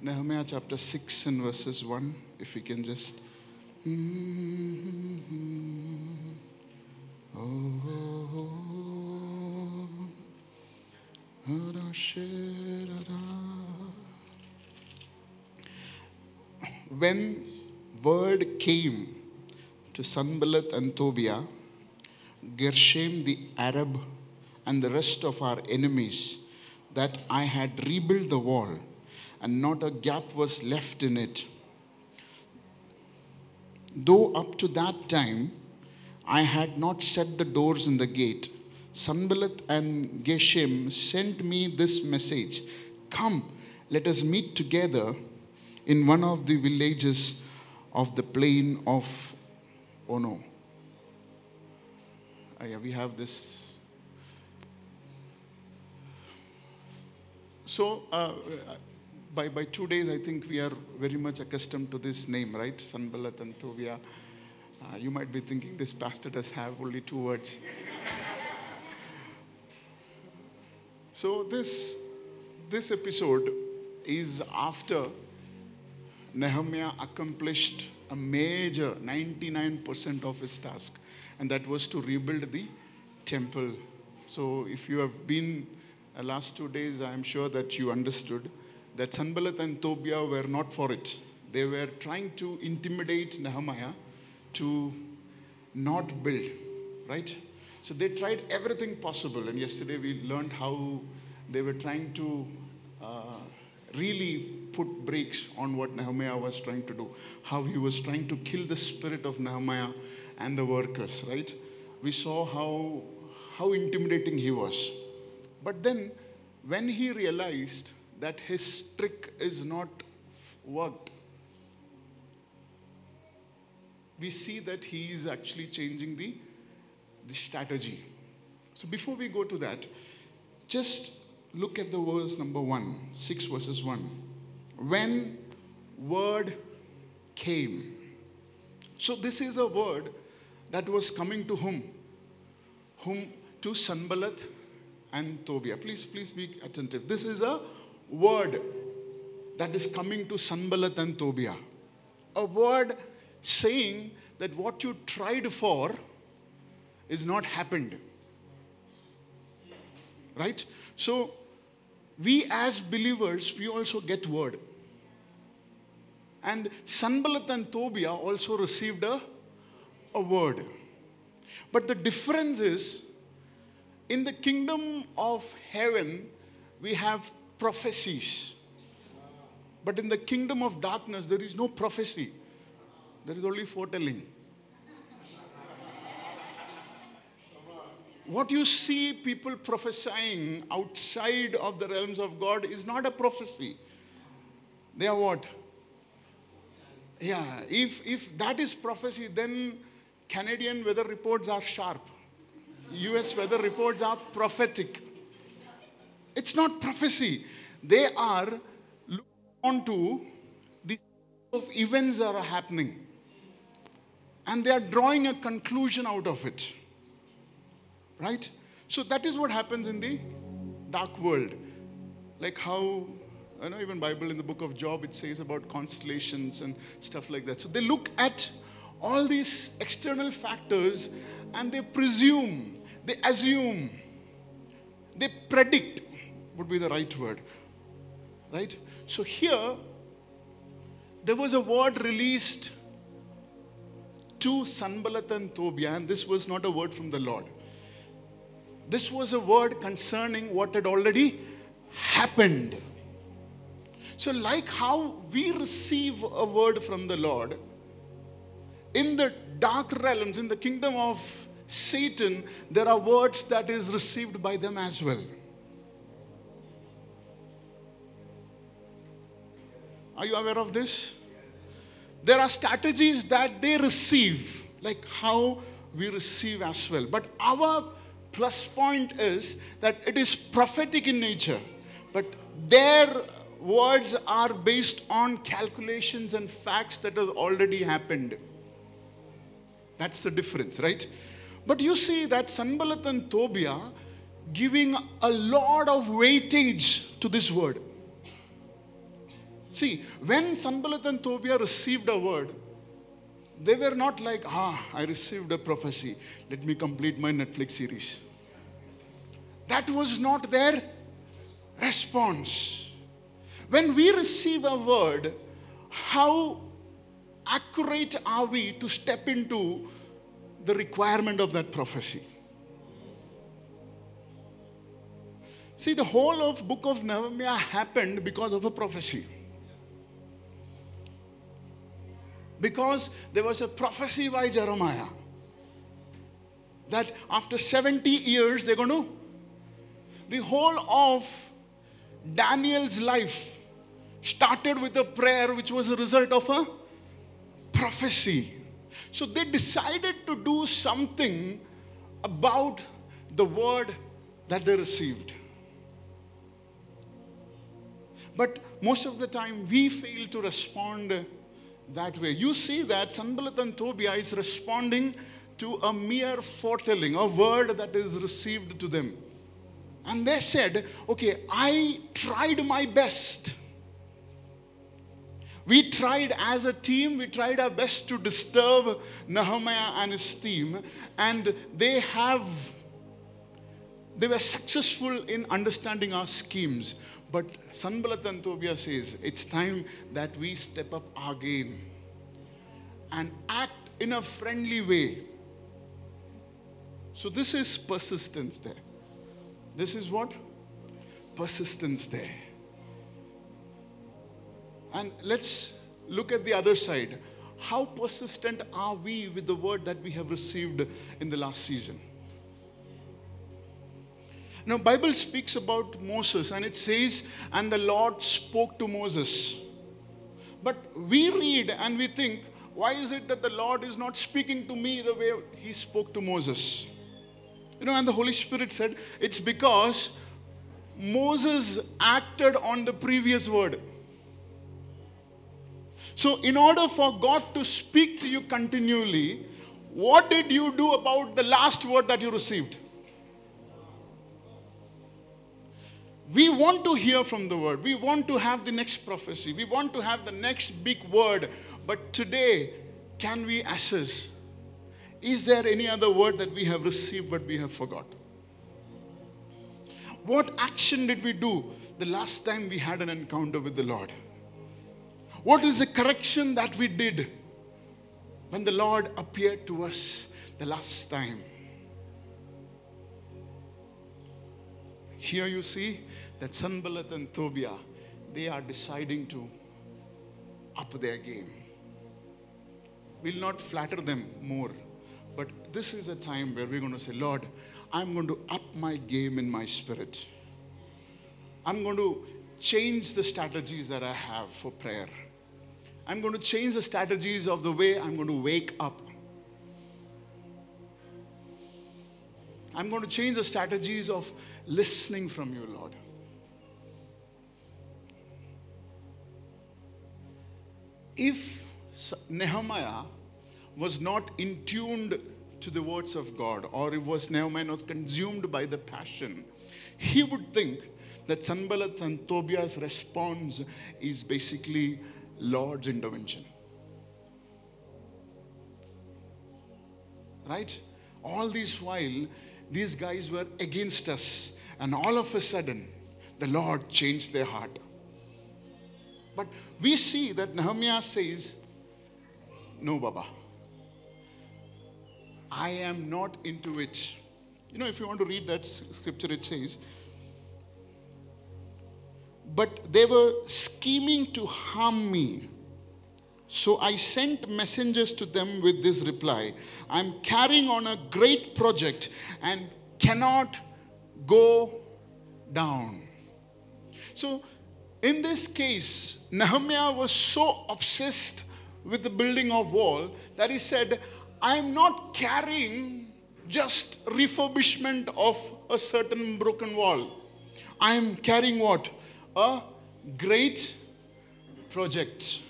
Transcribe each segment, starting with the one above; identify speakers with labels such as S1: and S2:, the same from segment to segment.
S1: Nehemiah chapter 6 and verses 1. If we can just. Mm-hmm. Oh. When word came to Sanballat and Tobiah, Geshem the Arab, and the rest of our enemies that I had rebuilt the wall and not a gap was left in it. Though up to that time I had not set the doors in the gate, Sanballat and Geshem sent me this message Come, let us meet together in one of the villages of the plain of Ono. Uh, yeah, we have this. So, uh, by, by two days, I think we are very much accustomed to this name, right? Sanballat and. Uh, you might be thinking this pastor does have only two words. so, this, this episode is after Nehemiah accomplished a major 99% of his task, and that was to rebuild the temple. So, if you have been uh, last two days, I am sure that you understood that Sanballat and Tobiah were not for it. They were trying to intimidate Nehemiah to not build, right? So they tried everything possible. And yesterday we learned how they were trying to uh, really put brakes on what Nehemiah was trying to do, how he was trying to kill the spirit of Nehemiah and the workers, right? We saw how, how intimidating he was. But then, when he realized that his trick is not worked, we see that he is actually changing the, the strategy. So before we go to that, just look at the verse number one, six verses one. When word came. So this is a word that was coming to whom? Whom to Sanballat and Tobiah. Please, please be attentive. This is a word that is coming to Sanballat and Tobiah. A word saying that what you tried for is not happened. Right? So, we as believers, we also get word. And Sanballat and Tobiah also received a, a word. But the difference is, in the kingdom of heaven, we have prophecies. But in the kingdom of darkness, there is no prophecy, there is only foretelling. What you see people prophesying outside of the realms of God is not a prophecy. They are what? Yeah, if, if that is prophecy, then Canadian weather reports are sharp. US weather reports are prophetic. It's not prophecy. They are looking on to the of events that are happening. And they are drawing a conclusion out of it. Right? So that is what happens in the dark world. Like how I know even Bible in the book of Job it says about constellations and stuff like that. So they look at all these external factors and they presume, they assume, they predict would be the right word. Right? So here there was a word released to Sanballat and Tobiah, and this was not a word from the Lord. This was a word concerning what had already happened. So, like how we receive a word from the Lord, in the dark realms, in the kingdom of Satan, there are words that is received by them as well. Are you aware of this? There are strategies that they receive, like how we receive as well. But our plus point is that it is prophetic in nature, but their words are based on calculations and facts that has already happened. That's the difference, right? But you see that Sanballat and Tobiah giving a lot of weightage to this word. See, when Sanballat and Tobiah received a word, they were not like, ah, I received a prophecy. Let me complete my Netflix series. That was not their response. When we receive a word, how accurate are we to step into the requirement of that prophecy? See, the whole of book of Nehemiah happened because of a prophecy. Because there was a prophecy by Jeremiah that after 70 years they're going to. The whole of Daniel's life started with a prayer which was a result of a prophecy. So they decided to do something about the word that they received. But most of the time we fail to respond that way. You see that Sanballat and Tobiah is responding to a mere foretelling, a word that is received to them. And they said, Okay, I tried my best. We tried as a team, we tried our best to disturb Nehemiah and his team, and they have they were successful in understanding our schemes. But Sanballat and says it's time that we step up our game and act in a friendly way. So this is persistence there. This is what? Persistence there. And let's look at the other side. How persistent are we with the word that we have received in the last season? Now, Bible speaks about Moses and it says, and the Lord spoke to Moses. But we read and we think, why is it that the Lord is not speaking to me the way he spoke to Moses? You know, and the Holy Spirit said, it's because Moses acted on the previous word. So, in order for God to speak to you continually, what did you do about the last word that you received? We want to hear from the word. We want to have the next prophecy. We want to have the next big word. But today, can we assess is there any other word that we have received but we have forgot? What action did we do the last time we had an encounter with the Lord? What is the correction that we did when the Lord appeared to us the last time? Here you see that Sanballat and Tobiah, they are deciding to up their game. We'll not flatter them more, but this is a time where we're going to say, Lord, I'm going to up my game in my spirit. I'm going to change the strategies that I have for prayer. I'm going to change the strategies of the way I'm going to wake up. I'm going to change the strategies of listening from you, Lord. If Nehemiah was not in tuned to the words of God, or if was Nehemiah was consumed by the passion, he would think that Sanballat and Tobiah's response is basically Lord's intervention. Right? All this while, these guys were against us, and all of a sudden, the Lord changed their heart. But we see that Nehemiah says, No, Baba. I am not into it. You know, if you want to read that scripture, it says, But they were scheming to harm me. So I sent messengers to them with this reply I'm carrying on a great project and cannot go down. So in this case, Nehemiah was so obsessed with the building of wall that he said, I'm not carrying just refurbishment of a certain broken wall. I'm carrying what? A great project.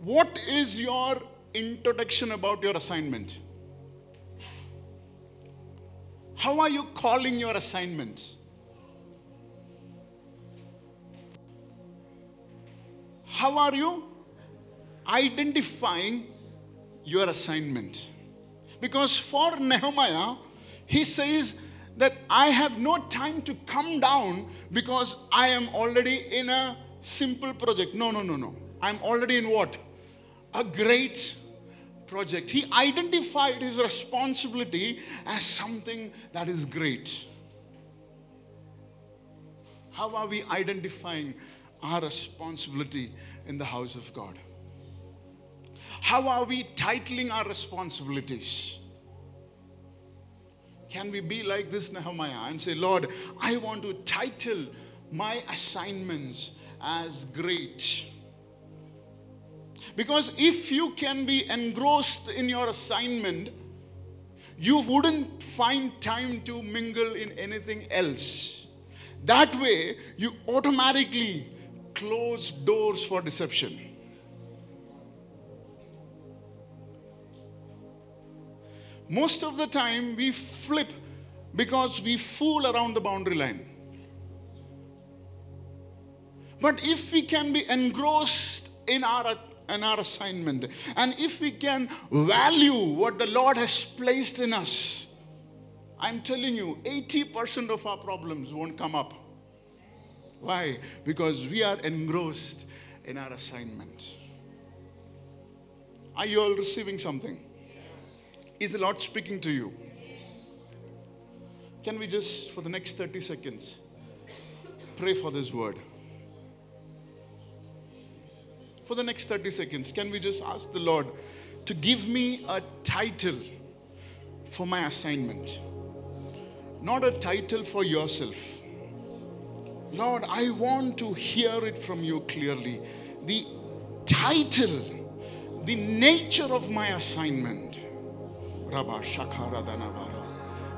S1: What is your introduction about your assignment? How are you calling your assignments? How are you identifying your assignment? Because for Nehemiah, he says that I have no time to come down because I am already in a simple project. No, no, no, no. I'm already in what? A great project. He identified his responsibility as something that is great. How are we identifying our responsibility in the house of God? How are we titling our responsibilities? Can we be like this Nehemiah and say, Lord, I want to title my assignments as great? Because if you can be engrossed in your assignment, you wouldn't find time to mingle in anything else. That way, you automatically close doors for deception. Most of the time, we flip because we fool around the boundary line. But if we can be engrossed in our, in our assignment, and if we can value what the Lord has placed in us, I'm telling you, 80% of our problems won't come up. Why? Because we are engrossed in our assignment. Are you all receiving something? Is the Lord speaking to you? Can we just, for the next 30 seconds, pray for this word? For the next 30 seconds, can we just ask the Lord to give me a title for my assignment? Not a title for yourself. Lord, I want to hear it from you clearly. The title, the nature of my assignment. Rabba Shakara Danavara.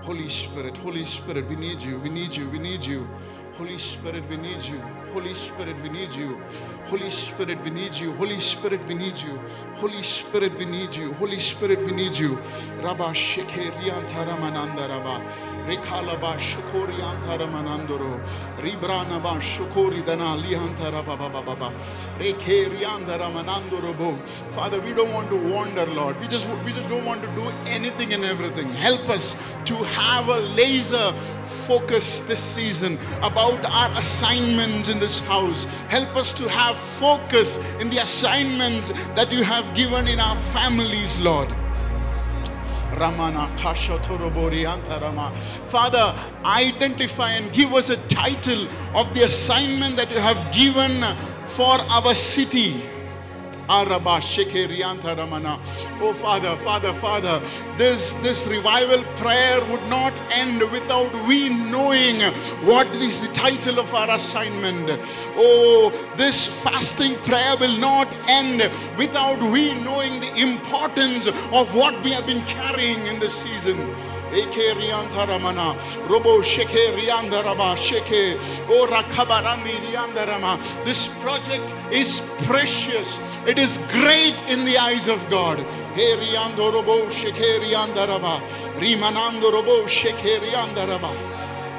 S1: Holy Spirit, Holy Spirit, we need you, we need you, we need you. Holy Spirit, we need you. Holy Spirit, we need you. Holy Spirit, we need you. Holy Spirit, we need you. Holy Spirit, we need you. Holy Spirit, we need you. Rabba Shekeriantara Mananda Rabba. Rekalaba Shukoriantara Manandoro. Ribranaba Shukori Dana Liantara Baba Baba. Rekeriantara Manandoro Bo. Father, we don't want to wander, Lord. We just we just don't want to do anything and everything. Help us to have a laser focus this season about our assignments in this house. Help us to have focus in the assignments that you have given in our families, Lord. Ramana Kasha Torobori Antarama. Father, identify and give us a title of the assignment that you have given for our city. Oh Father, Father, Father, this, this revival prayer would not end without we knowing what is the title of our assignment. Oh, this fasting prayer will not end without we knowing the importance of what we have been carrying in this season. Eke rianta ramana, robo sheke rianda rama sheke, ora kabarandi rianda rama. This project is precious. It is great in the eyes of God. He riando robo sheke rianda rama, rimanando robo sheke rianda rama.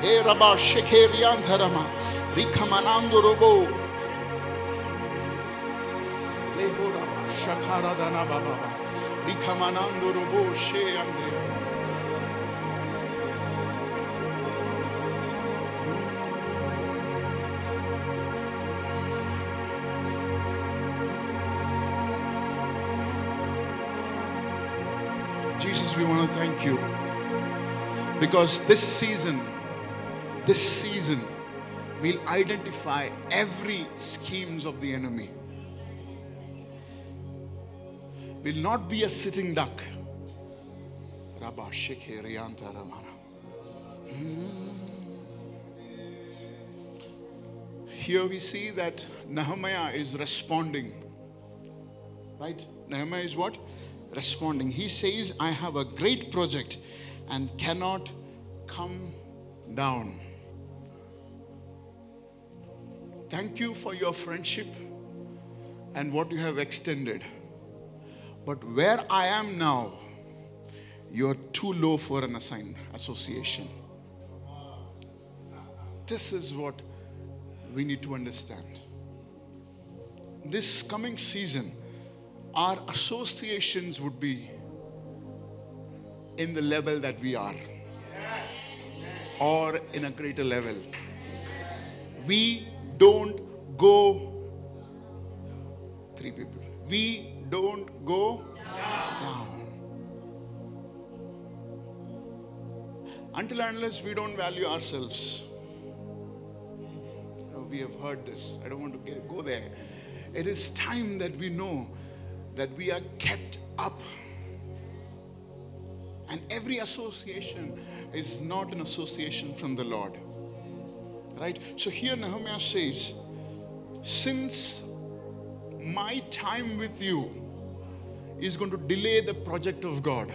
S1: He raba sheke rianda rama, rikamanando robo. Lebo raba shakara dana baba. Rikamanando robo she ande. Thank you because this season, this season, we'll identify every schemes of the enemy. We'll not be a sitting duck. Hmm. Here we see that Nehemiah is responding. Right? Nehemiah is what? Responding. He says, I have a great project and cannot come down. Thank you for your friendship and what you have extended. But where I am now, you're too low for an assigned association. This is what we need to understand. this coming season, our associations would be in the level that we are or in a greater level. We don't go, three people, we don't go down. Until unless we don't value ourselves. We have heard this. I don't want to get, go there. It is time that we know that we are kept up. And every association is not an association from the Lord. Right? So here Nehemiah says, since my time with you is going to delay the project of God,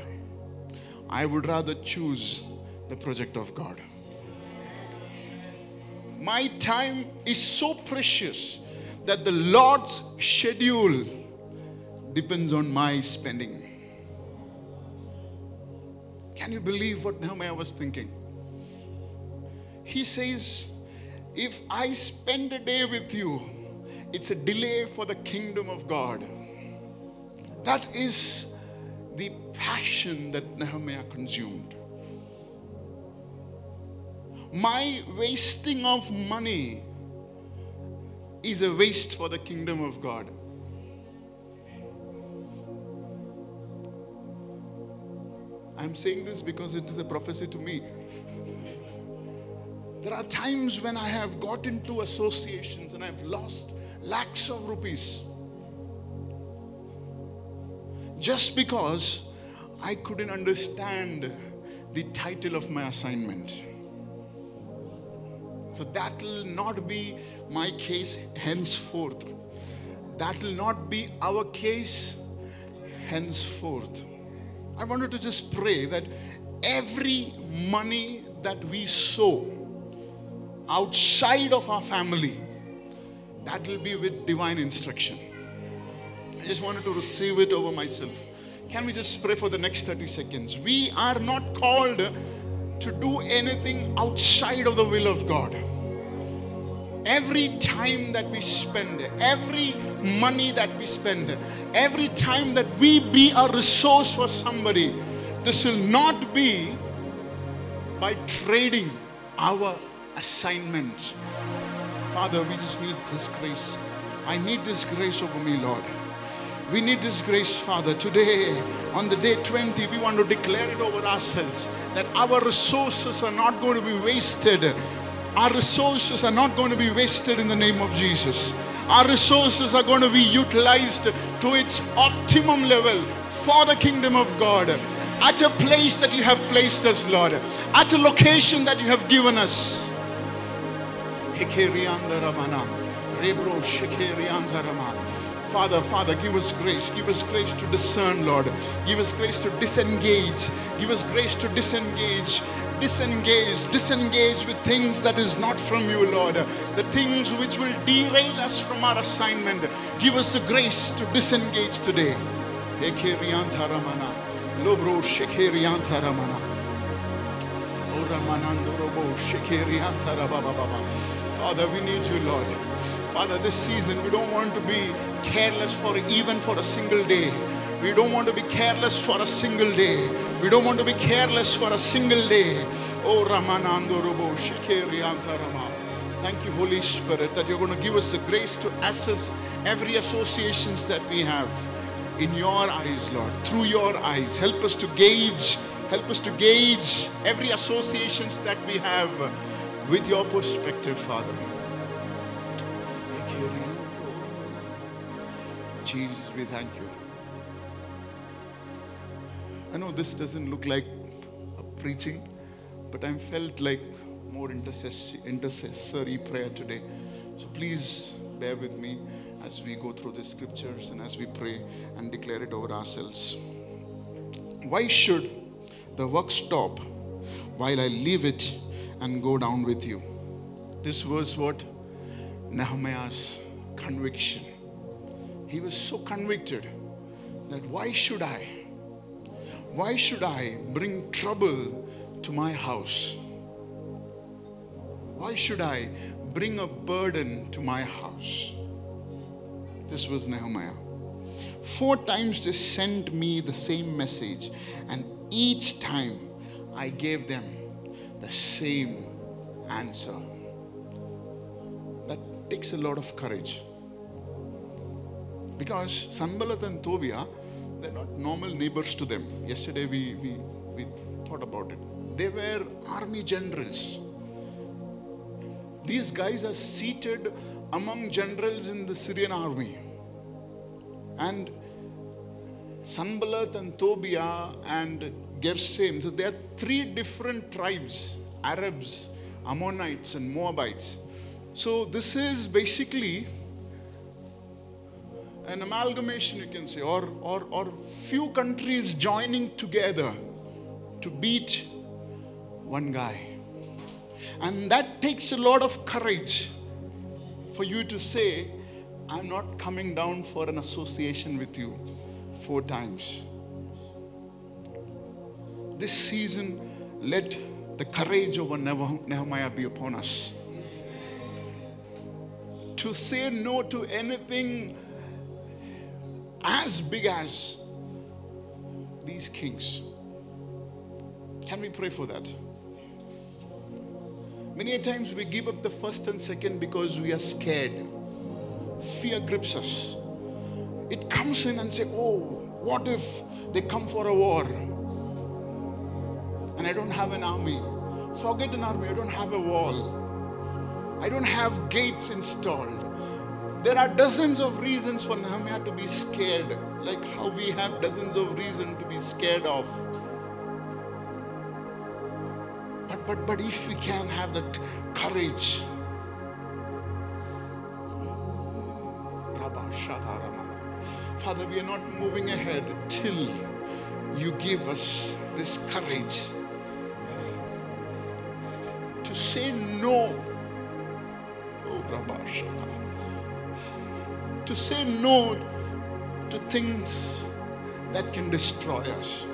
S1: I would rather choose the project of God. My time is so precious that the Lord's schedule depends on my spending. Can you believe what Nehemiah was thinking? He says, If I spend a day with you, it's a delay for the kingdom of God. That is the passion that Nehemiah consumed. My wasting of money is a waste for the kingdom of God. I'm saying this because it is a prophecy to me. There are times when I have got into associations and I've lost lakhs of rupees just because I couldn't understand the title of my assignment. So that will not be my case henceforth. That will not be our case henceforth. I wanted to just pray that every money that we sow outside of our family, that will be with divine instruction. I just wanted to receive it over myself. Can we just pray for the next 30 seconds? We are not called to do anything outside of the will of God. Every time that we spend, every money that we spend, every time that we be a resource for somebody, this will not be by trading our assignments. Father, we just need this grace. I need this grace over me, Lord. We need this grace, Father. Today, on the day 20, we want to declare it over ourselves that our resources are not going to be wasted. Our resources are not going to be wasted in the name of Jesus. Our resources are going to be utilized to its optimum level for the kingdom of God. At a place that you have placed us, Lord. At a location that you have given us. Father, Father, give us grace. Give us grace to discern, Lord. Give us grace to disengage. Give us grace to disengage. Disengage, disengage with things that is not from you, Lord. The things which will derail us from our assignment. Give us the grace to disengage today. Lobro Ramana. Father, we need you, Lord. Father, this season we don't want to be careless for even for a single day. We don't want to be careless for a single day. We don't want to be careless for a single day. Oh Ramanando Robo Rama. Thank you, Holy Spirit, that you're going to give us the grace to assess every associations that we have in your eyes, Lord, through your eyes. Help us to gauge, help us to gauge every associations that we have with your perspective, Father. Jesus, we thank you. I know this doesn't look like preaching, but I felt like more intercessory prayer today. So please bear with me as we go through the scriptures and as we pray and declare it over ourselves. Why should the work stop while I leave it and go down with you? This was what Nehemiah's conviction he was so convicted that why should I? Why should I bring trouble to my house? Why should I bring a burden to my house? This was Nehemiah. Four times they sent me the same message, and each time I gave them the same answer. That takes a lot of courage. Because Sanballat and Tobiah, they're not normal neighbors to them. Yesterday we, we, we thought about it. They were army generals. These guys are seated among generals in the Syrian army. And Sanballat and Tobiah and Geshem, so there are three different tribes Arabs, Ammonites, and Moabites. So this is basically an amalgamation, you can say, or, or, or few countries joining together to beat one guy. And that takes a lot of courage for you to say, I'm not coming down for an association with you four times. This season, let the courage of Nehemiah be upon us. To say no to anything as big as these kings. Can we pray for that? Many times we give up the first and second because we are scared. Fear grips us. It comes in and say, "Oh, what if they come for a war?" And I don't have an army. Forget an army. I don't have a wall. I don't have gates installed. There are dozens of reasons for Nehemiah to be scared, like how we have dozens of reasons to be scared of. But, but, but if we can have that courage, Father, we are not moving ahead till you give us this courage to say no. Oh, to say no to things that can destroy us.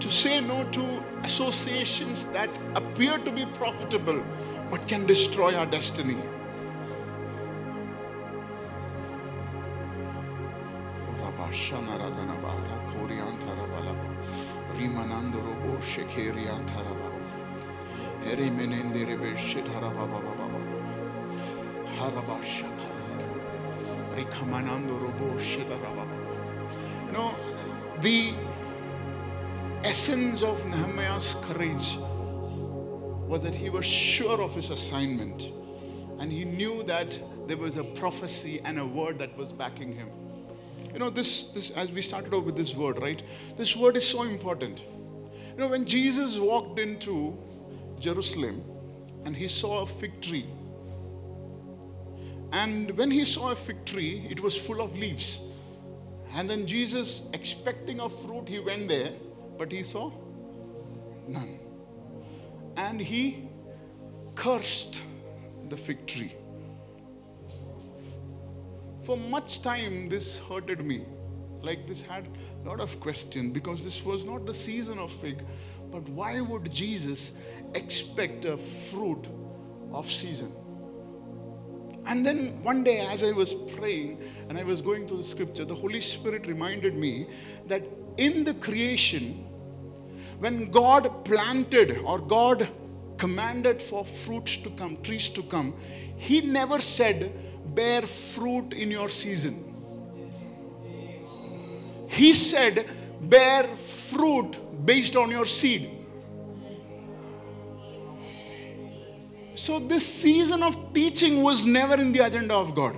S1: To say no to associations that appear to be profitable but can destroy our destiny. Rimanando robo shekeri. Eri menende rebe shitharaba baba You know, the essence of Nehemiah's courage was that he was sure of his assignment and he knew that there was a prophecy and a word that was backing him. You know, this, this as we started off with this word, right? This word is so important. You know, when Jesus walked into Jerusalem and he saw a fig tree, and when he saw a fig tree, it was full of leaves. And then Jesus, expecting a fruit, he went there, but he saw none. And he cursed the fig tree. For much time, this hurted me. Like this had a lot of questions because this was not the season of fig. But why would Jesus expect a fruit of season? And then one day, as I was praying and I was going through the scripture, the Holy Spirit reminded me that in the creation, when God planted or God commanded for fruits to come, trees to come, He never said, bear fruit in your season. He said, bear fruit based on your seed. So, this season of teaching was never in the agenda of God.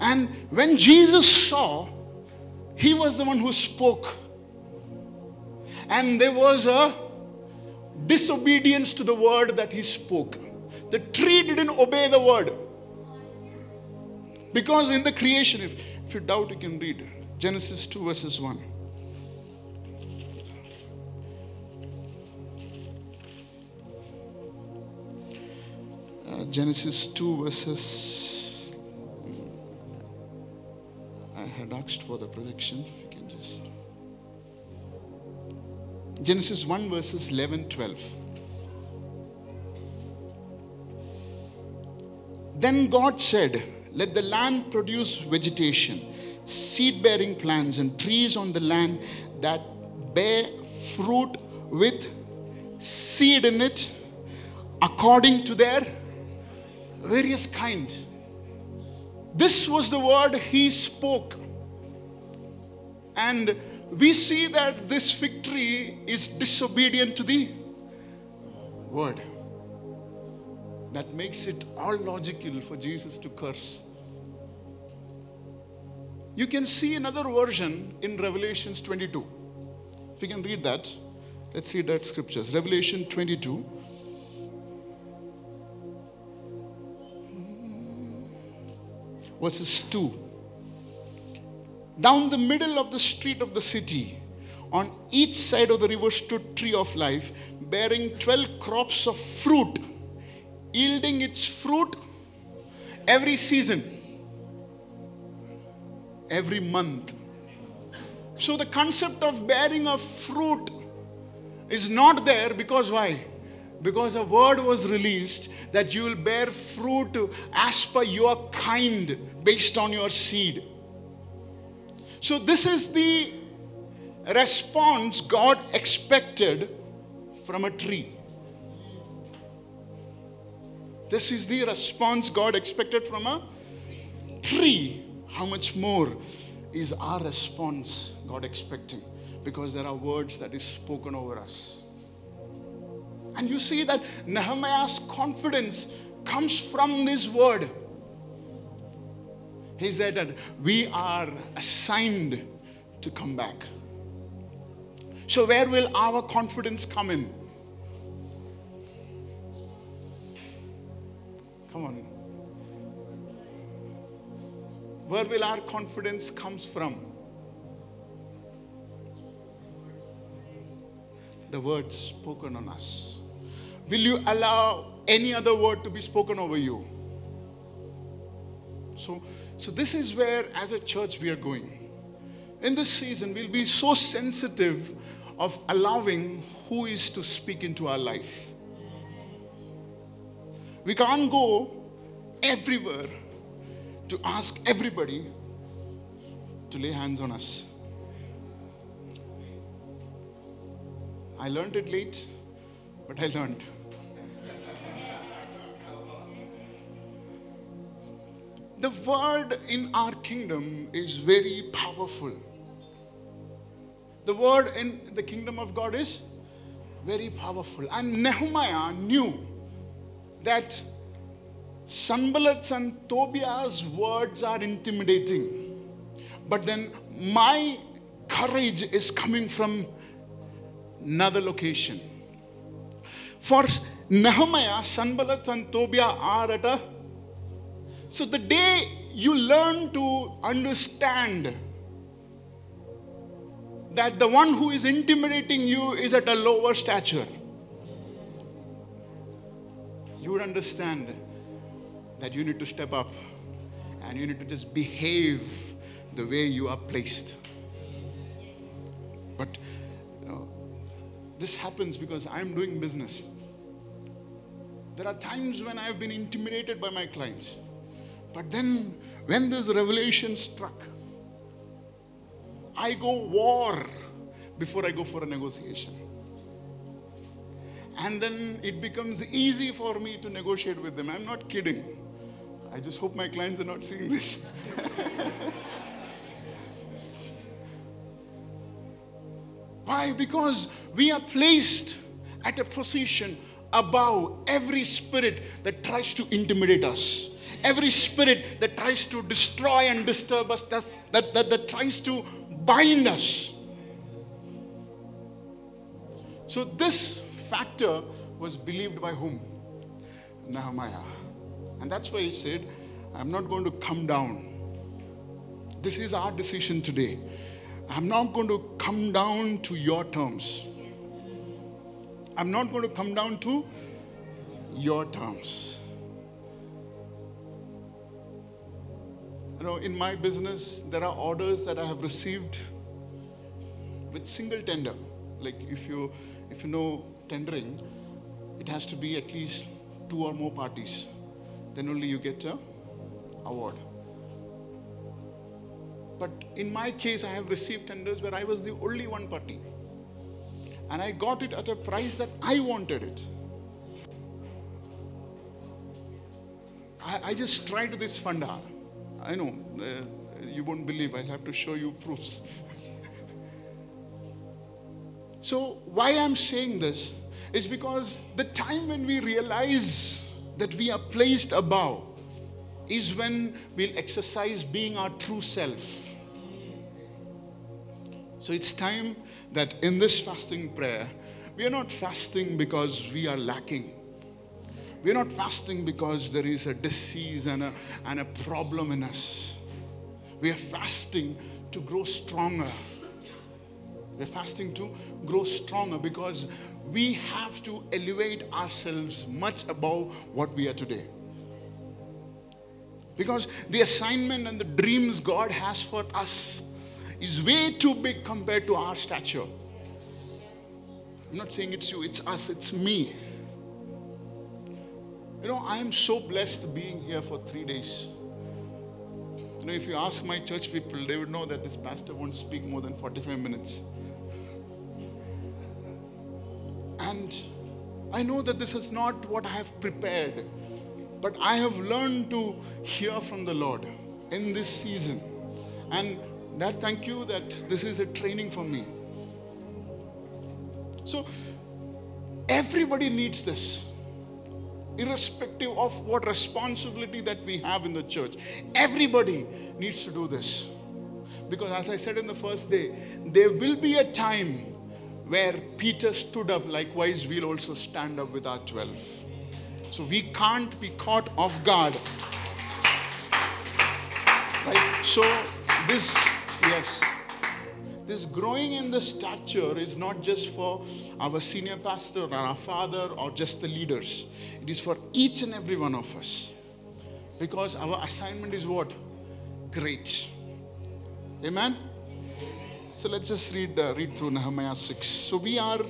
S1: And when Jesus saw, he was the one who spoke. And there was a disobedience to the word that he spoke. The tree didn't obey the word. Because in the creation, if, if you doubt, you can read Genesis 2, verses 1. Genesis 2, verses. I had asked for the projection. If you can just. Genesis 1, verses 11, 12. Then God said, Let the land produce vegetation, seed bearing plants, and trees on the land that bear fruit with seed in it according to their various kinds. This was the word he spoke. And we see that this fig tree is disobedient to the word. That makes it all logical for Jesus to curse. You can see another version in Revelations 22. If you can read that, let's see that scriptures. Revelation 22. Verses 2 down the middle of the street of the city, on each side of the river stood tree of life, bearing 12 crops of fruit, yielding its fruit every season, every month. So the concept of bearing of fruit is not there because why? Because a word was released that you will bear fruit as per your kind based on your seed. So, this is the response God expected from a tree. This is the response God expected from a tree. How much more is our response God expecting? Because there are words that is spoken over us. And you see that Nehemiah's confidence comes from this word. He said that we are assigned to come back. So, where will our confidence come in? Come on. Where will our confidence comes from? The words spoken on us. Will you allow any other word to be spoken over you? So, so, this is where, as a church, we are going. In this season, we'll be so sensitive of allowing who is to speak into our life. We can't go everywhere to ask everybody to lay hands on us. I learned it late, but I learned. Word in our kingdom is very powerful. The word in the kingdom of God is very powerful. And Nehemiah knew that Sanballat's and Tobiah's words are intimidating. But then my courage is coming from another location. For Nehemiah, Sanballat and Tobiah are at a so the day you learn to understand that the one who is intimidating you is at a lower stature, you would understand that you need to step up and you need to just behave the way you are placed. But you know, this happens because I'm doing business. There are times when I've been intimidated by my clients. But then, when this revelation struck, I go war before I go for a negotiation. And then it becomes easy for me to negotiate with them. I'm not kidding. I just hope my clients are not seeing this. Why? Because we are placed at a position above every spirit that tries to intimidate us every spirit that tries to destroy and disturb us, that, that, that, that tries to bind us. So, this factor was believed by whom? Nehemiah. And that's why he said, I'm not going to come down. This is our decision today. I'm not going to come down to your terms. I'm not going to come down to your terms. You know, in my business, there are orders that I have received with single tender. Like if you if you know tendering, it has to be at least two or more parties. then only you get a award. But in my case, I have received tenders where I was the only one party. And I got it at a price that I wanted it. I, I just tried this funda. I know, uh, you won't believe, I'll have to show you proofs. so, why I'm saying this is because the time when we realize that we are placed above is when we'll exercise being our true self. So it's time that in this fasting prayer, we are not fasting because we are lacking. We're not fasting because there is a disease and a, and a problem in us. We are fasting to grow stronger. We're fasting to grow stronger because we have to elevate ourselves much above what we are today. Because the assignment and the dreams God has for us is way too big compared to our stature. I'm not saying it's you, it's us, it's me. You know, I am so blessed being here for three days. You know, if you ask my church people, they would know that this pastor won't speak more than 45 minutes. And I know that this is not what I have prepared, but I have learned to hear from the Lord in this season. And that thank you that this is a training for me. So everybody needs this. Irrespective of what responsibility that we have in the church, everybody needs to do this. Because, as I said in the first day, there will be a time where Peter stood up, likewise, we'll also stand up with our 12. So we can't be caught off guard. Right? So, this Yes. This growing in the stature is not just for our senior pastor or our father or just the leaders. It is for each and every one of us. Because our assignment is what? Great. Amen? So let's just read, uh, read through Nehemiah 6. So we are.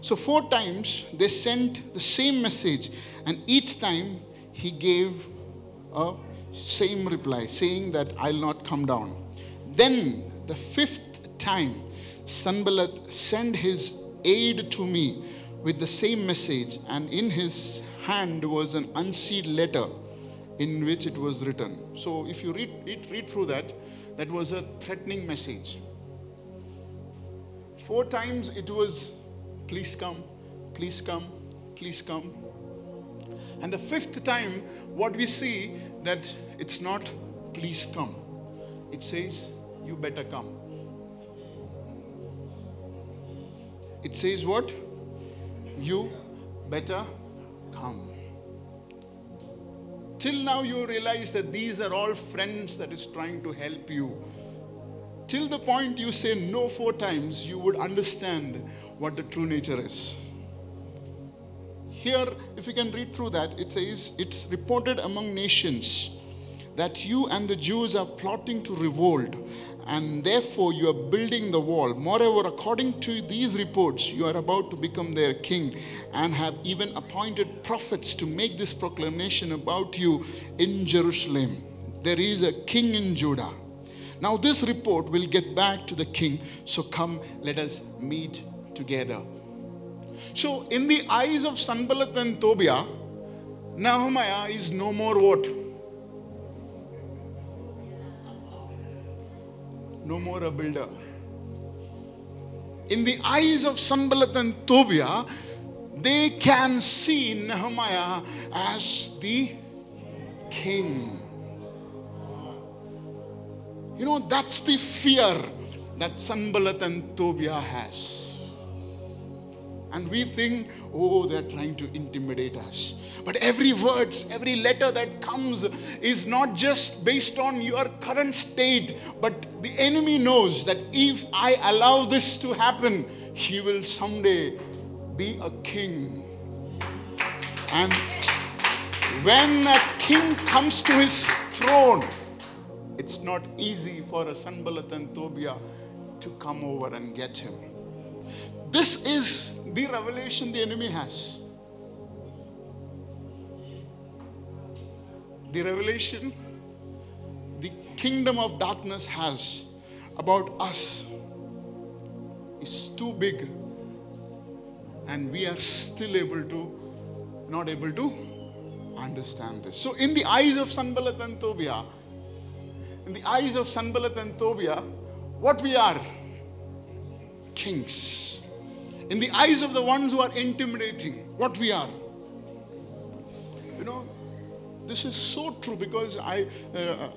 S1: So, four times they sent the same message, and each time he gave a same reply, saying that I'll not come down. Then the fifth time, Sanballat sent his aid to me with the same message, and in his hand was an unsealed letter in which it was written. So if you read, read, read through that, that was a threatening message. Four times it was, please come, please come, please come. And the fifth time, what we see that it's not please come. It says you better come. It says what? You better come. Till now you realize that these are all friends that is trying to help you. Till the point you say no four times, you would understand what the true nature is. Here, if you can read through that, it says, It's reported among nations that you and the Jews are plotting to revolt, and therefore you are building the wall. Moreover, according to these reports, you are about to become their king and have even appointed prophets to make this proclamation about you in Jerusalem. There is a king in Judah. Now, this report will get back to the king, so come, let us meet together. So, in the eyes of Sanballat and Tobiah, Nehemiah is no more what? No more a builder. In the eyes of Sanballat and Tobiah, they can see Nehemiah as the king. You know, that's the fear that Sanballat and Tobiah has. And we think, oh, they're trying to intimidate us. But every word, every letter that comes is not just based on your current state, but the enemy knows that if I allow this to happen, he will someday be a king. And when a king comes to his throne, it's not easy for a Sanballat and Tobiah to come over and get him. This is the revelation the enemy has. The revelation the kingdom of darkness has about us is too big, and we are still able to, not able to understand this. So, in the eyes of Sanballat and Tobiah, in the eyes of Sanballat and Tobiah, what we are? Kings in the eyes of the ones who are intimidating what we are you know this is so true because i uh,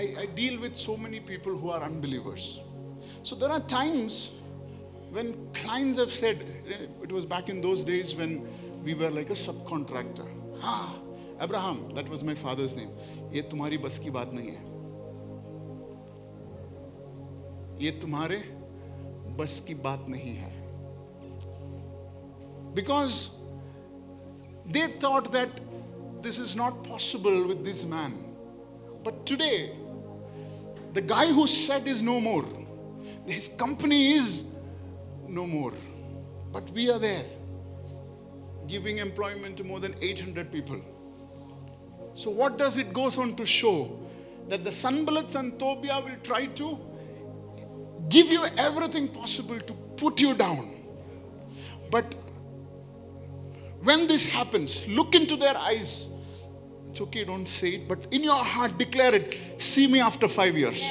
S1: I, I deal with so many people who are unbelievers so there are times when clients have said, eh, it was back in those days when we were like a subcontractor. Ah, Abraham, that was my father's name. ये तुम्हारी बस की बात नहीं है ये तुम्हारे बस की बात नहीं है because they thought that this is not possible with this man but today the guy who said is no more his company is no more. But we are there, giving employment to more than 800 people. So, what does it goes on to show? That the Sanballats and Tobiah will try to give you everything possible to put you down. But when this happens, look into their eyes. It's okay, don't say it, but in your heart, declare it. See me after five years.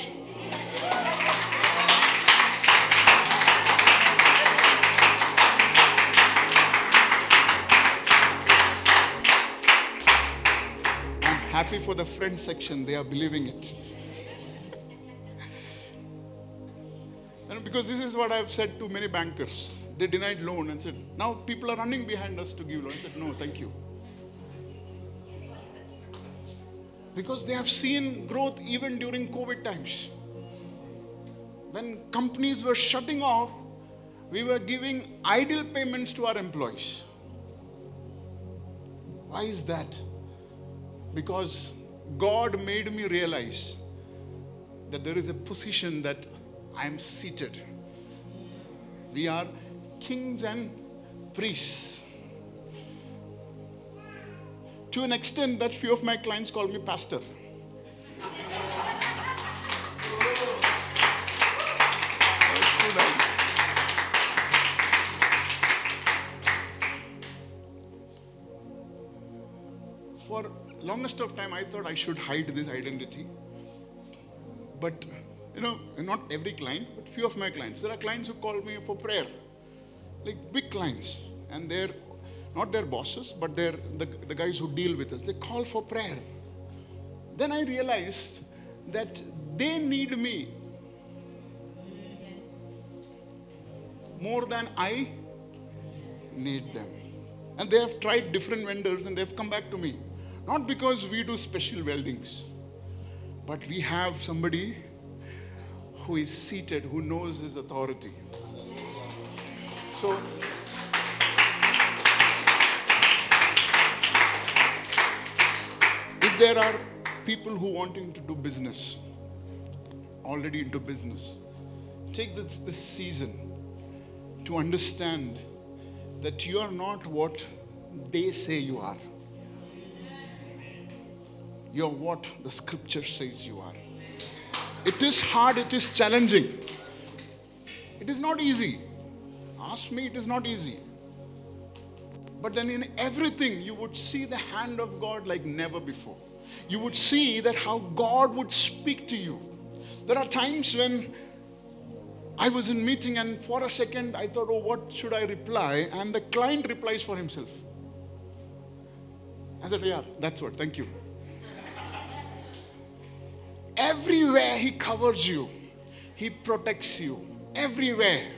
S1: I'm happy for the friend section. They are believing it. And because this is what I've said to many bankers. They denied loan and said, now people are running behind us to give loan. I said, no, thank you. Because they have seen growth even during COVID times. When companies were shutting off, we were giving idle payments to our employees. Why is that? because God made me realize that there is a position that I am seated. We are kings and priests. To an extent that few of my clients call me pastor. For longest of time I thought I should hide this identity. But you know, not every client, but few of my clients. There are clients who call me for prayer, like big clients, and they're not their bosses, but they're the, the guys who deal with us. They call for prayer. Then I realized that they need me more than I need them. And they have tried different vendors and they've come back to me. Not because we do special weldings, but we have somebody who is seated, who knows his authority. So, if there are people who wanting to do business, already into business, take this, this season to understand that you are not what they say you are. You're what the scripture says you are. It is hard, it is challenging. It is not easy. Ask me, it is not easy. But then in everything, you would see the hand of God like never before. You would see that how God would speak to you. There are times when I was in meeting and for a second I thought, oh, what should I reply? And the client replies for himself. I said, yeah, that's what, thank you. Everywhere He covers you, He protects you. Everywhere.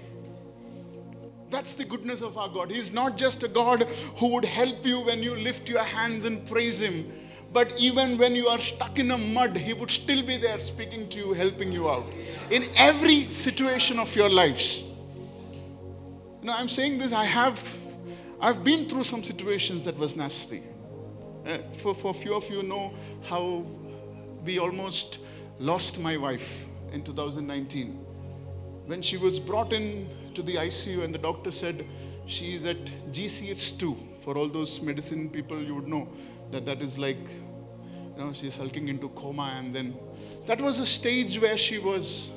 S1: That's the goodness of our God. He's not just a God who would help you when you lift your hands and praise Him, but even when you are stuck in a mud, He would still be there speaking to you, helping you out in every situation of your lives. You know, I'm saying this, I have I've been through some situations that was nasty. Uh, for, for few of you know how we almost lost my wife in 2019. When she was brought in to the ICU and the doctor said she is at GCS2, for all those medicine people you would know that that is like you know, she's sulking into coma, and then that was a stage where she was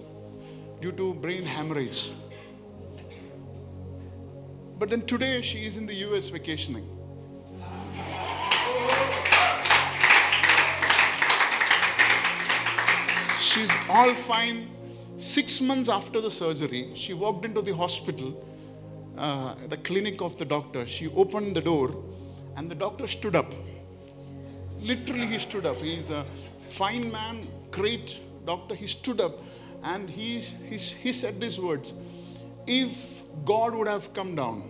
S1: due to brain hemorrhage. But then today she is in the US vacationing. She's all fine. Six months after the surgery, she walked into the hospital, uh, the clinic of the doctor. She opened the door, and the doctor stood up. Literally, he stood up. He's a fine man, great doctor. He stood up and he, he, he said these words If God would have come down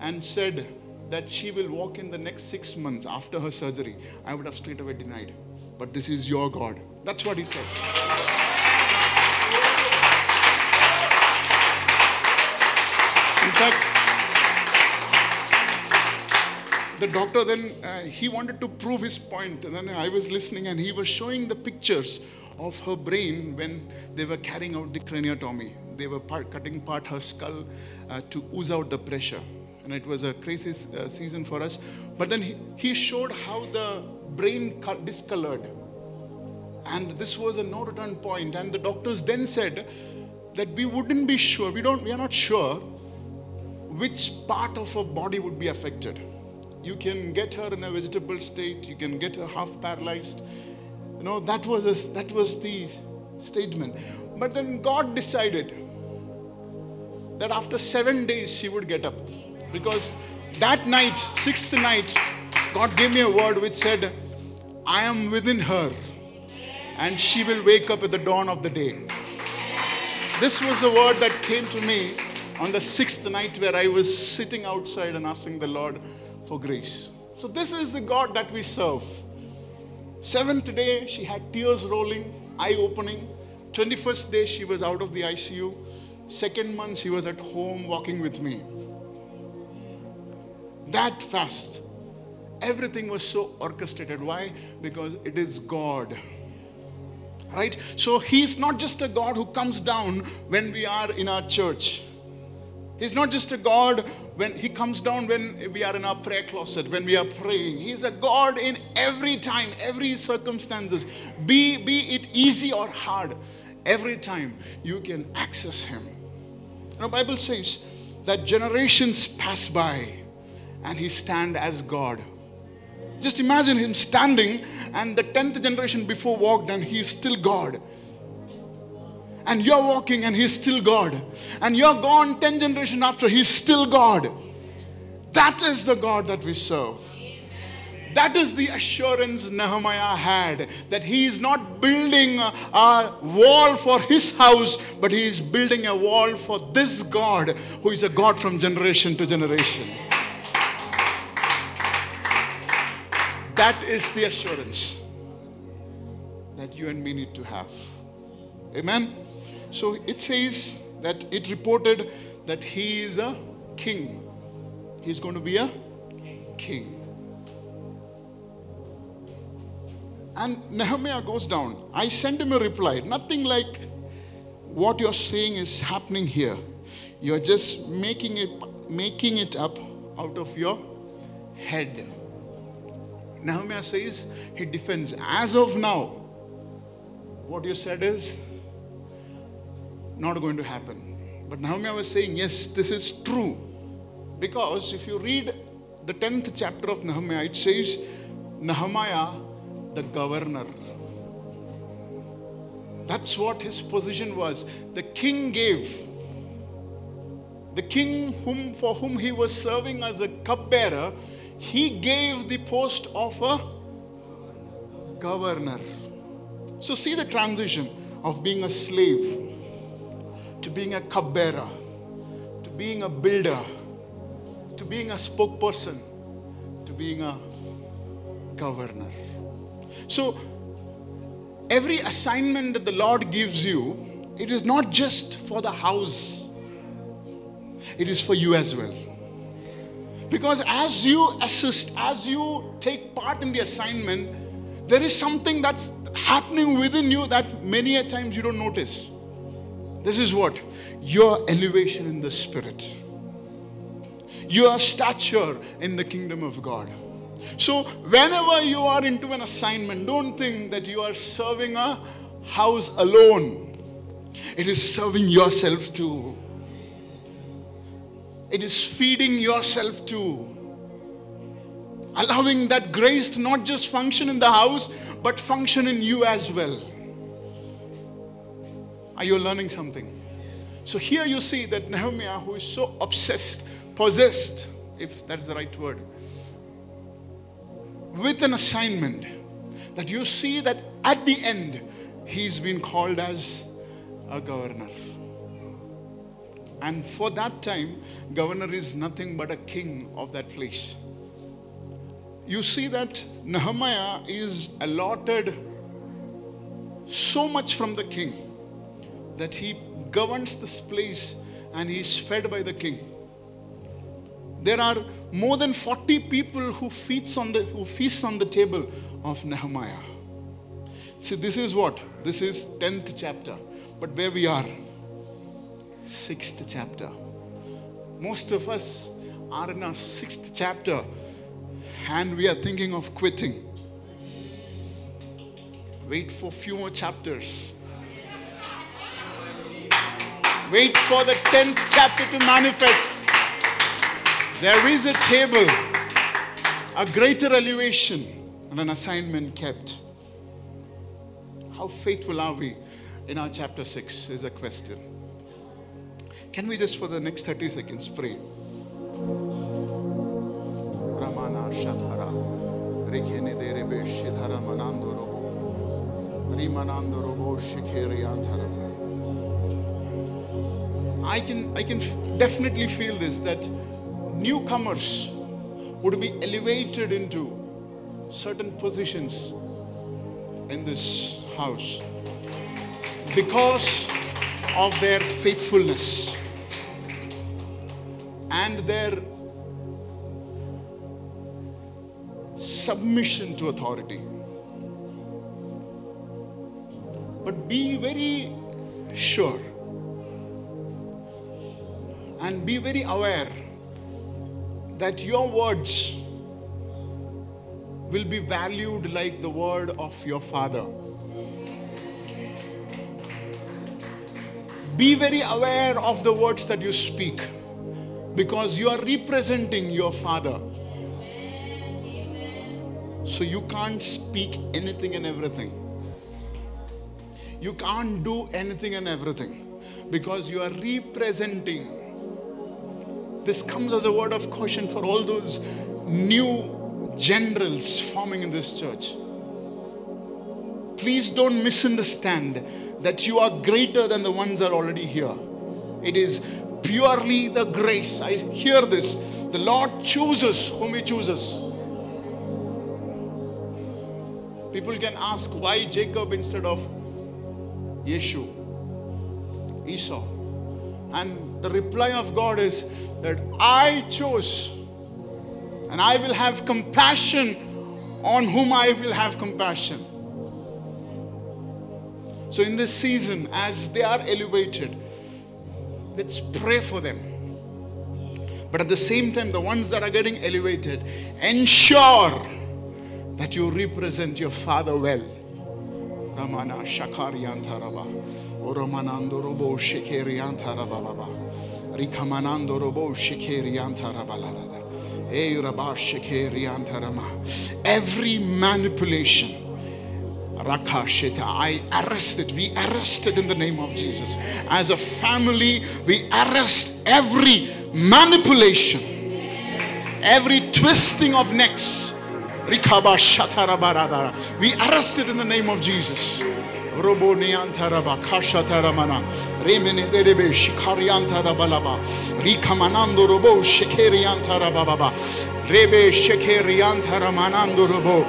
S1: and said that she will walk in the next six months after her surgery, I would have straight away denied. But this is your God. That's what he said. Fact, the doctor then uh, he wanted to prove his point. And then i was listening and he was showing the pictures of her brain when they were carrying out the craniotomy they were part, cutting part her skull uh, to ooze out the pressure. And it was a crazy uh, season for us. But then he, he showed how the brain discolored. And this was a no return point. And the doctors then said that we wouldn't be sure. We don't we are not sure which part of her body would be affected you can get her in a vegetable state, you can get her half paralyzed. You know, that was, a, that was the statement. But then God decided that after seven days she would get up. Because that night, sixth night, God gave me a word which said, I am within her and she will wake up at the dawn of the day. This was the word that came to me on the sixth night where I was sitting outside and asking the Lord, for grace. So, this is the God that we serve. Seventh day, she had tears rolling, eye opening. 21st day, she was out of the ICU. Second month, she was at home walking with me. That fast, everything was so orchestrated. Why? Because it is God. Right? So, He's not just a God who comes down when we are in our church. He's not just a God when He comes down when we are in our prayer closet, when we are praying. He's a God in every time, every circumstances. Be, be it easy or hard, every time you can access Him. the Bible says that generations pass by and He stand as God. Just imagine Him standing and the 10th generation before walked and He is still God and you're walking and he's still God. And you're gone 10 generations after, he's still God. That is the God that we serve. That is the assurance Nehemiah had that he is not building a wall for his house, but he is building a wall for this God who is a God from generation to generation. That is the assurance that you and me need to have. Amen. So it says that it reported that he is a king. He's going to be a king. And Nehemiah goes down. I sent him a reply. Nothing like what you're saying is happening here. You're just making it making it up out of your head. Nehemiah says he defends. As of now, what you said is not going to happen. But Nehemiah was saying, yes, this is true. Because if you read the 10th chapter of Nehemiah, it says, Nehemiah, the governor. That's what his position was. The king gave. The king whom, for whom he was serving as a cupbearer, he gave the post of a governor. So see the transition of being a slave to being a cupbearer, to being a builder, to being a spokesperson, to being a governor. So, every assignment that the Lord gives you, it is not just for the house, it is for you as well. Because as you assist, as you take part in the assignment, there is something that's happening within you that many a times you don't notice. This is what? Your elevation in the spirit, your stature in the kingdom of God, So, whenever you are into an assignment, don't think that you are serving a house alone. It is serving yourself too. It is feeding yourself too. Allowing that grace to not just function in the house, but function in you as well. Are you learning something? So here you see that Nehemiah, who is so obsessed, possessed, if that's the right word, with an assignment, that you see that at the end, he's been called as a governor. And for that time, governor is nothing but a king of that place. You see that Nehemiah is allotted so much from the king that he governs this place and he is fed by the king. There are more than 40 people who feast on the, who feast on the table of Nehemiah. See, this is what? This is 10th chapter. But where we are, 6th chapter. Most of us are in our 6th chapter and we are thinking of quitting. Wait for few more chapters. Wait for the 10th chapter to manifest. There is a table, a greater elevation, and an assignment kept. How faithful are we in our chapter 6 is a question. Can we just for the next 30 seconds pray? Ramana Shatara. Rikene Derebe Shidhara Manando Robo. Rimanando Robo Shikeri Antaram. I can, I can definitely feel this that newcomers would be elevated into certain positions in this house because of their faithfulness and their submission to authority. But be very sure and be very aware that your words will be valued like the word of your father. Be very aware of the words that you speak because you are representing your father. So you can't speak anything and everything. You can't do anything and everything because you are representing. This comes as a word of caution for all those new generals forming in this church. Please don't misunderstand that you are greater than the ones that are already here. It is purely the grace. I hear this. The Lord chooses whom He chooses. People can ask why Jacob instead of Yeshu, Esau. And the reply of God is that I chose and I will have compassion on whom I will have compassion. So, in this season, as they are elevated, let's pray for them. But at the same time, the ones that are getting elevated, ensure that you represent your father well. Ramana Shakariantaraba, Oromanando Robo Shekeriantarababa, Rikamanando Robo Shekeriantarabalada, E Rabba Shekeriantarama. Every manipulation, Rakashita, I arrested. We arrested in the name of Jesus. As a family, we arrest every manipulation, every twisting of necks. Rikaba Shatarabarada. We arrested in the name of Jesus. Robo Neantaraba Kashataramana Remene Derebe Shikariantarabalaba Rikamanando Robo Shekeriantarababa Rebe Shekeriantaramanando Robo.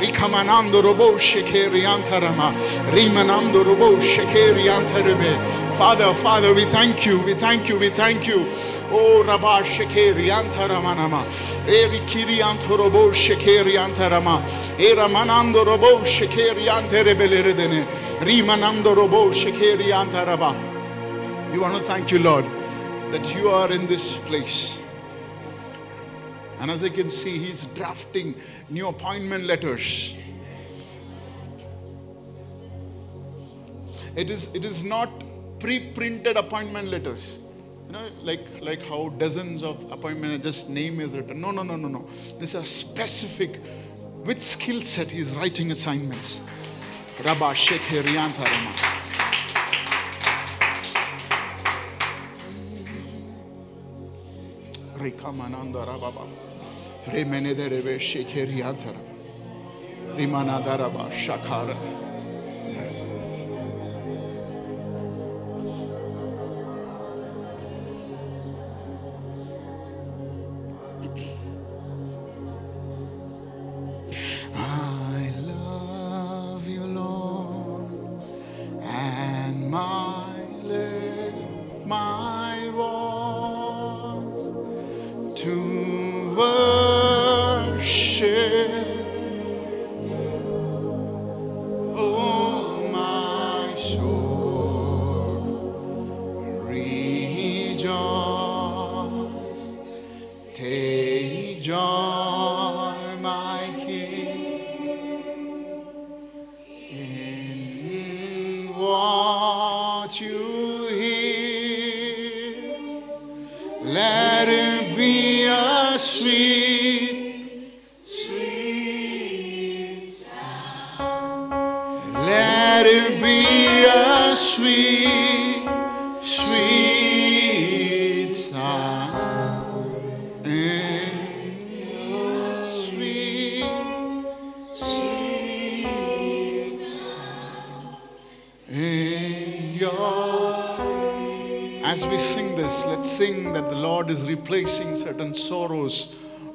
S1: Rikamanando Robo Shekeriantarama Rimanando Robo Shekeriantarebe Father, Father, we thank you, we thank you, we thank you. Shekeriantaramanama Eri Robo Shekeriantaraba we want to thank you, Lord, that you are in this place. And as I can see, he's drafting new appointment letters. It is, it is not pre-printed appointment letters. You know, like, like how dozens of appointment, just name is written. No, no, no, no, no. These are specific, with skill set he's writing assignments. Rabba Shekhe Riyanta Rama. Reka Mananda Rababa. Remenede Rebe Shekhe Riyanta Rama. Rimanada Rabba Shakara.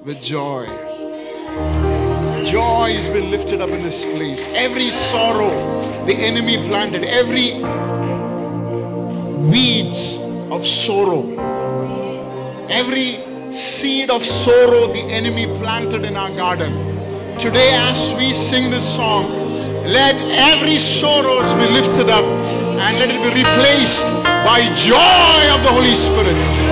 S1: With joy. Joy has been lifted up in this place. Every sorrow the enemy planted, every weeds of sorrow, every seed of sorrow the enemy planted in our garden. Today, as we sing this song, let every sorrow be lifted up and let it be replaced by joy of the Holy Spirit.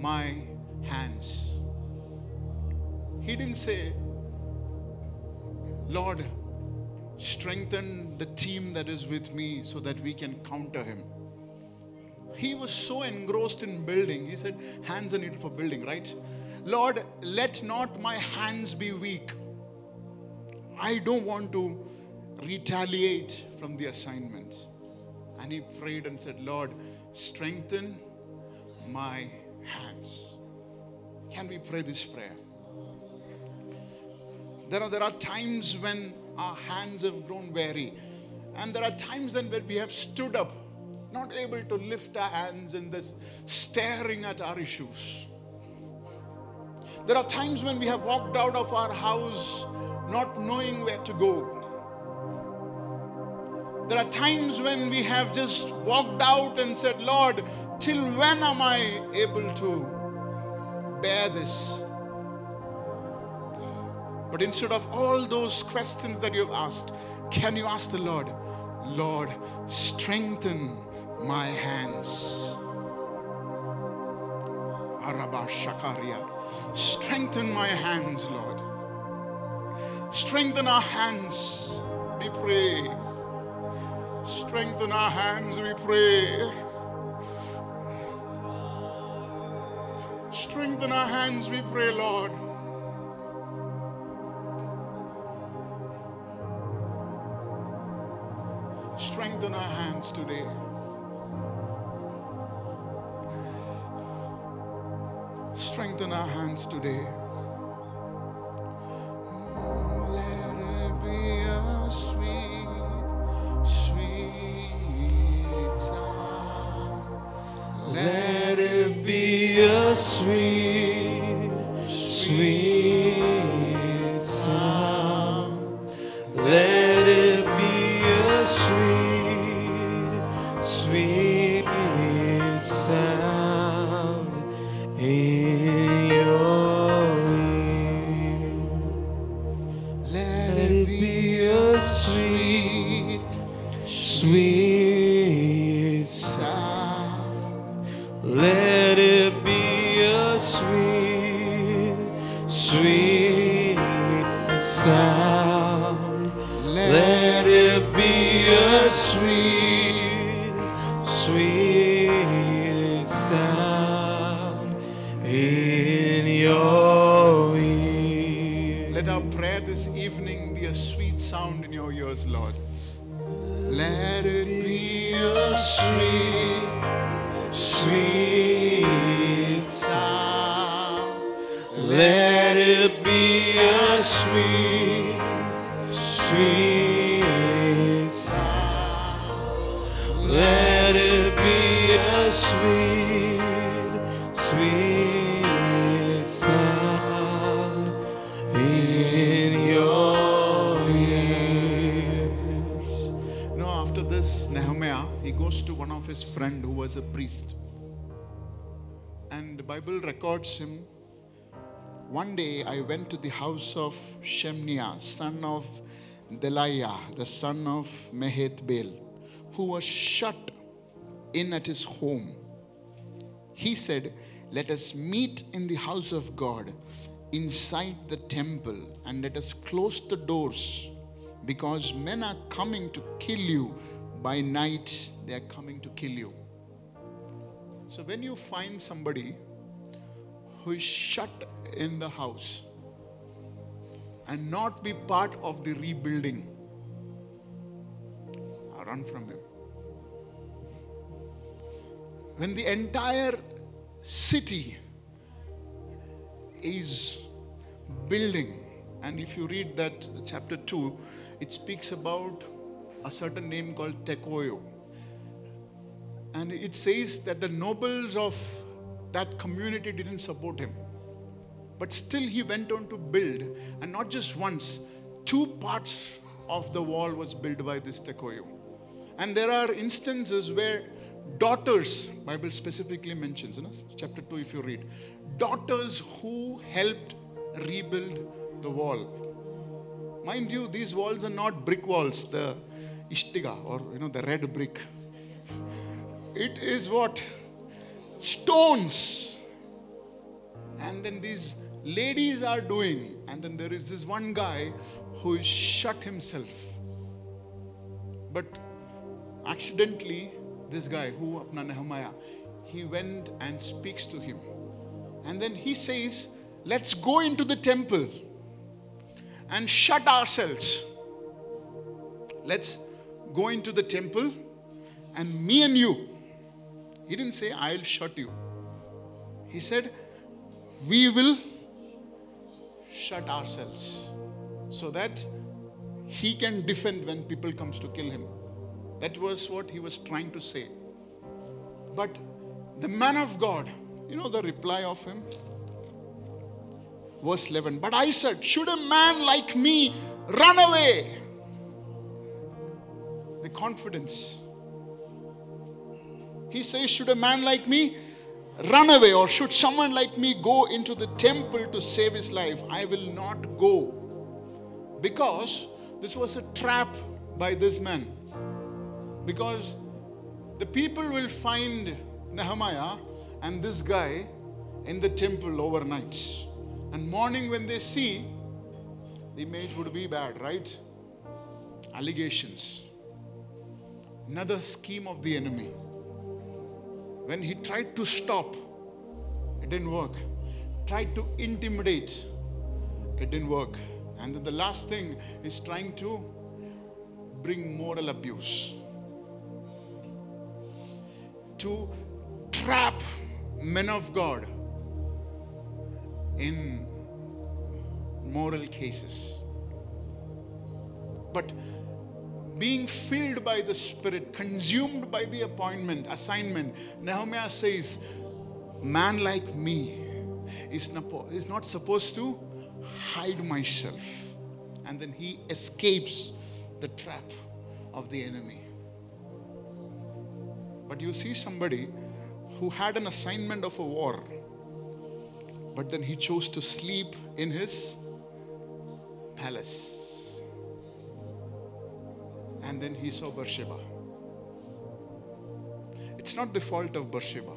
S1: My hands. He didn't say, Lord, strengthen the team that is with me so that we can counter him. He was so engrossed in building. He said, Hands are needed for building, right? Lord, let not my hands be weak. I don't want to retaliate from the assignment. And he prayed and said, Lord, strengthen my hands. Can we pray this prayer? There are, there are times when our hands have grown weary. And there are times when we have stood up, not able to lift our hands in this, staring at our issues. There are times when we have walked out of our house not knowing where to go. There are times when we have just walked out and said, Lord, till when am I able to bear this? But instead of all those questions that you've asked, can you ask the Lord, Lord, strengthen my hands? Araba Shakaria. Strengthen my hands, Lord. Strengthen our hands, we pray. Strengthen our hands, we pray. Strengthen our hands, we pray, Lord. Strengthen our hands today. Strengthen our hands today. Nehemiah, he goes to one of his friend who was a priest. And the Bible records him. One day I went to the house of Shemaiah, son of Delaiah, the son of Mehetabel, who was shut in at his home. He said, Let us meet in the house of God inside the temple and let us close the doors because men are coming to kill you. By night, they are coming to kill you. So when you find somebody who is shut in the house and not be part of the rebuilding, I run from him. When the entire city is building, and if you read that chapter 2, it speaks about a certain name called Tekoyo. And it says that the nobles of that community didn't support him. But still, he went on to build, and not just once, two parts of the wall was built by this Tekoyo. And there are instances where daughters, Bible specifically mentions, in chapter 2, if you read, daughters who helped rebuild the wall. Mind you, these walls are not brick walls, the ishtiga or you know the red brick. It is what? Stones. And then these ladies are doing, and then there is this one guy who is shut himself. But accidentally, this guy, who Apna Nehemiah, he went and speaks to him. And then he says, Let's go into the temple and shut ourselves. Let's go into the temple and me and you. He didn't say, I'll shut you. He said, We will shut ourselves so that he can defend when people comes to kill him. That was what he was trying to say. But the man of God, you know the reply of him? Verse 11. But I said, Should a man like me run away? The confidence. He says, Should a man like me run away, or should someone like me go into the temple to save his life? I will not go. Because this was a trap by this man. Because the people will find Nehemiah and this guy in the temple overnight. And morning, when they see, the image would be bad, right? Allegations. Another scheme of the enemy. When he tried to stop, it didn't work. Tried to intimidate, it didn't work. And then the last thing is trying to bring moral abuse. To trap men of God in moral cases. But being filled by the Spirit, consumed by the appointment, assignment, Nehemiah says, Man like me is not, supposed to hide myself. And then he escapes the trap of the enemy. But you see somebody who had an assignment of a war, but then he chose to sleep in his palace. And then he saw Bathsheba. It's not the fault of Bathsheba.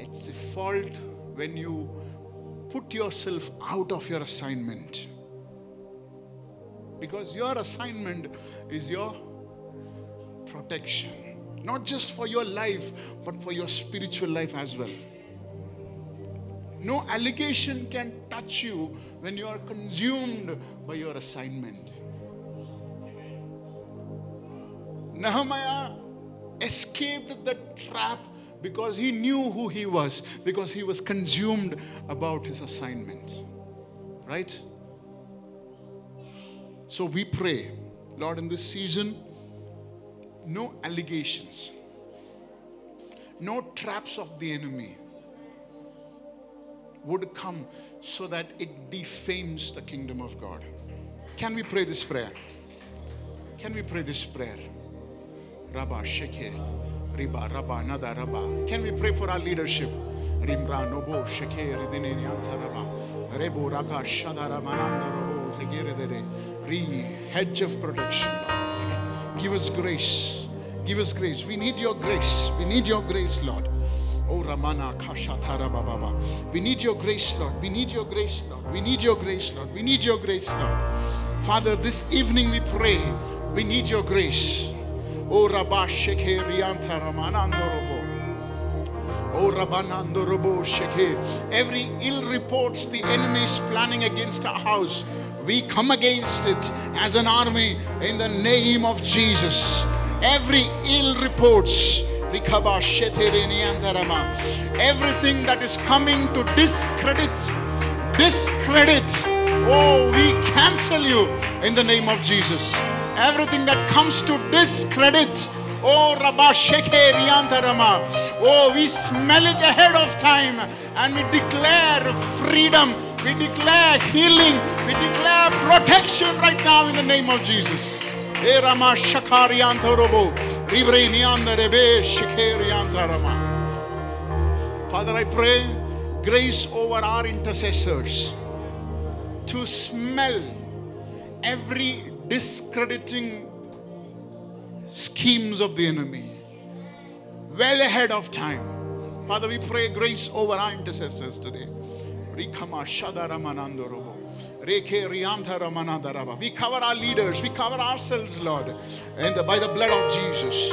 S1: It's the fault when you put yourself out of your assignment. Because your assignment is your protection, not just for your life, but for your spiritual life as well. No allegation can touch you when you are consumed by your assignment. Nehemiah escaped the trap because he knew who he was, because he was consumed about his assignment. Right? So we pray, Lord, in this season, no allegations, no traps of the enemy would come so that it defames the kingdom of God. Can we pray this prayer? Can we pray this prayer? Rabba Shekhe, Riba, Rabba, Nada, Rabba. Can we pray for our leadership? Rimra, Nobo, Shekhe, Ridine, Nyanta, Rabba. Rebo, Raka, Shadara, Mananda, Robo, Regere. Re, hedge of protection. Give us grace. Give us grace. We need your grace. We need your grace, Lord. Oh Ramana Kashatara Baba. We need your grace, Lord. We need your grace, Lord. We need your grace, Lord. We need your grace, Lord. Father, this evening we pray, we need your grace. Oh Rabba Shekhe Rianta Ramanando Robo. Oh Rabanando Robo Shekhe. Every ill reports the enemy is planning against our house. We come against it as an army in the name of Jesus. Every ill reports Everything that is coming to discredit, discredit, oh, we cancel you in the name of Jesus. Everything that comes to discredit, oh, Rabba Rama, oh, we smell it ahead of time and we declare freedom, we declare healing, we declare protection right now in the name of Jesus. Erama Shakariantorobo. Father, I pray grace over our intercessors to smell every discrediting schemes of the enemy well ahead of time. Father, we pray grace over our intercessors today. We cover our leaders, we cover ourselves, Lord, and by the blood of Jesus.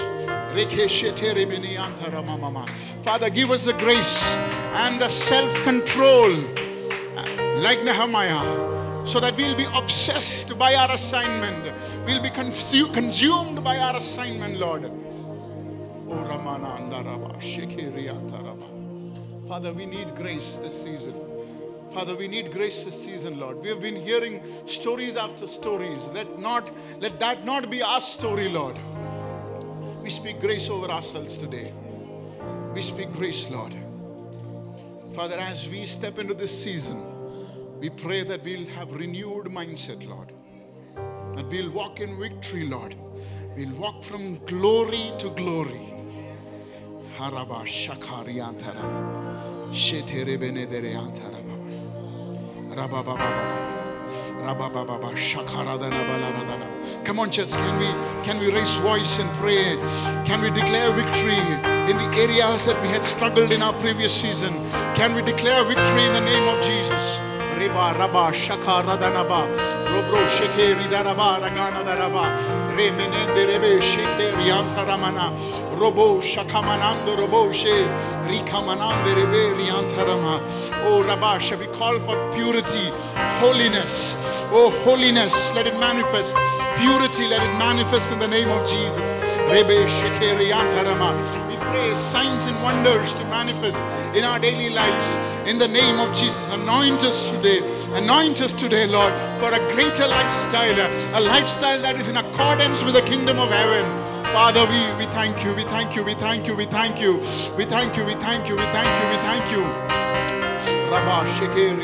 S1: Father, give us the grace and the self control, like Nehemiah, so that we'll be obsessed by our assignment, we'll be consumed by our assignment, Lord. Oh. Father, we need grace this season. Father, we need grace this season, Lord. We have been hearing stories after stories. Let not let that not be our story, Lord. We speak grace over ourselves today. We speak grace, Lord. Father, as we step into this season, we pray that we'll have renewed mindset, Lord. That we'll walk in victory, Lord. We'll walk from glory to glory. Haraba shakari antara. Shetere benedere antara. Come on, church, can we can we raise voice and pray? Can we declare victory in the areas that we had struggled in our previous season? Can we declare victory in the name of Jesus? Reba Raba Shaka Radanaba Robro Sheke Ridaraba Ragana Daraba Remenende Rebe Sheke Rianta Ramana Robo Shakamanando Robo She Rikamanande Rebe Rianta Rama Oh Rabasha we call for purity holiness. Oh holiness let it manifest. Purity let it manifest in the name of Jesus. Rebe Sheke Rianta Rama we pray signs and wonders to manifest in our daily lives in the name of Jesus. Anoint us today. Anoint us today, Lord, for a greater lifestyle, a lifestyle that is in accordance with the kingdom of heaven. Father, we, we thank you, we thank you, we thank you, we thank you, we thank you, we thank you, we thank you, we thank you. Rabba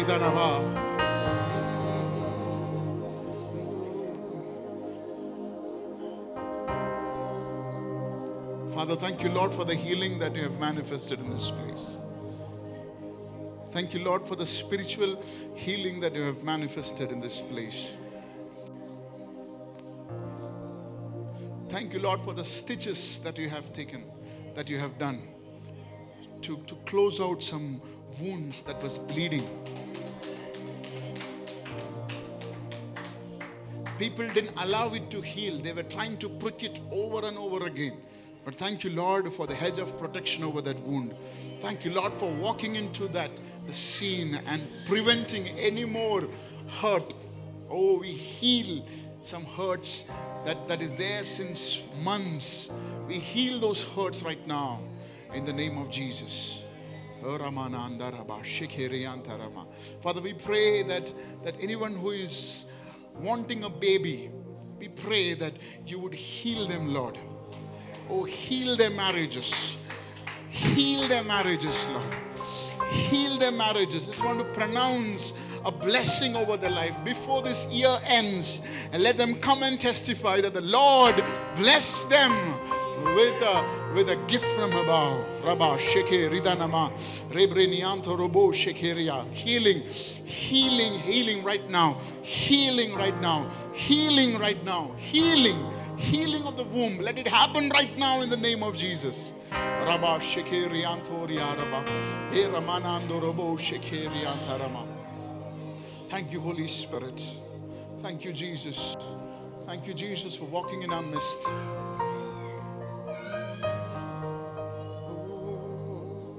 S1: Danaba. Father, thank you, Lord, for the healing that you have manifested in this place. Thank you, Lord, for the spiritual healing that you have manifested in this place. Thank you, Lord, for the stitches that you have taken, that you have done to, to close out some wounds that was bleeding. People didn't allow it to heal. They were trying to prick it over and over again. But thank you, Lord, for the hedge of protection over that wound. Thank you, Lord, for walking into that the scene and preventing any more hurt. Oh, we heal some hurts that, that is there since months. We heal those hurts right now in the name of Jesus. Father, we pray that, that anyone who is wanting a baby, we pray that you would heal them, Lord. Oh, heal their marriages. Heal their marriages, Lord. Heal their marriages. I just want to pronounce a blessing over their life before this year ends and let them come and testify that the Lord bless them with a, with a gift from above. Rabba Sheke Ridanama Rebrenianto Robo Shekeria. Healing, healing, healing right now. Healing right now. Healing right now. Healing healing of the womb. Let it happen right now in the name of Jesus. Rabba Shekeriantoria Rabba. He Ramanando Robo Shekeriantarama. Thank you, Holy Spirit. Thank you, Jesus. Thank you, Jesus, for walking in our midst.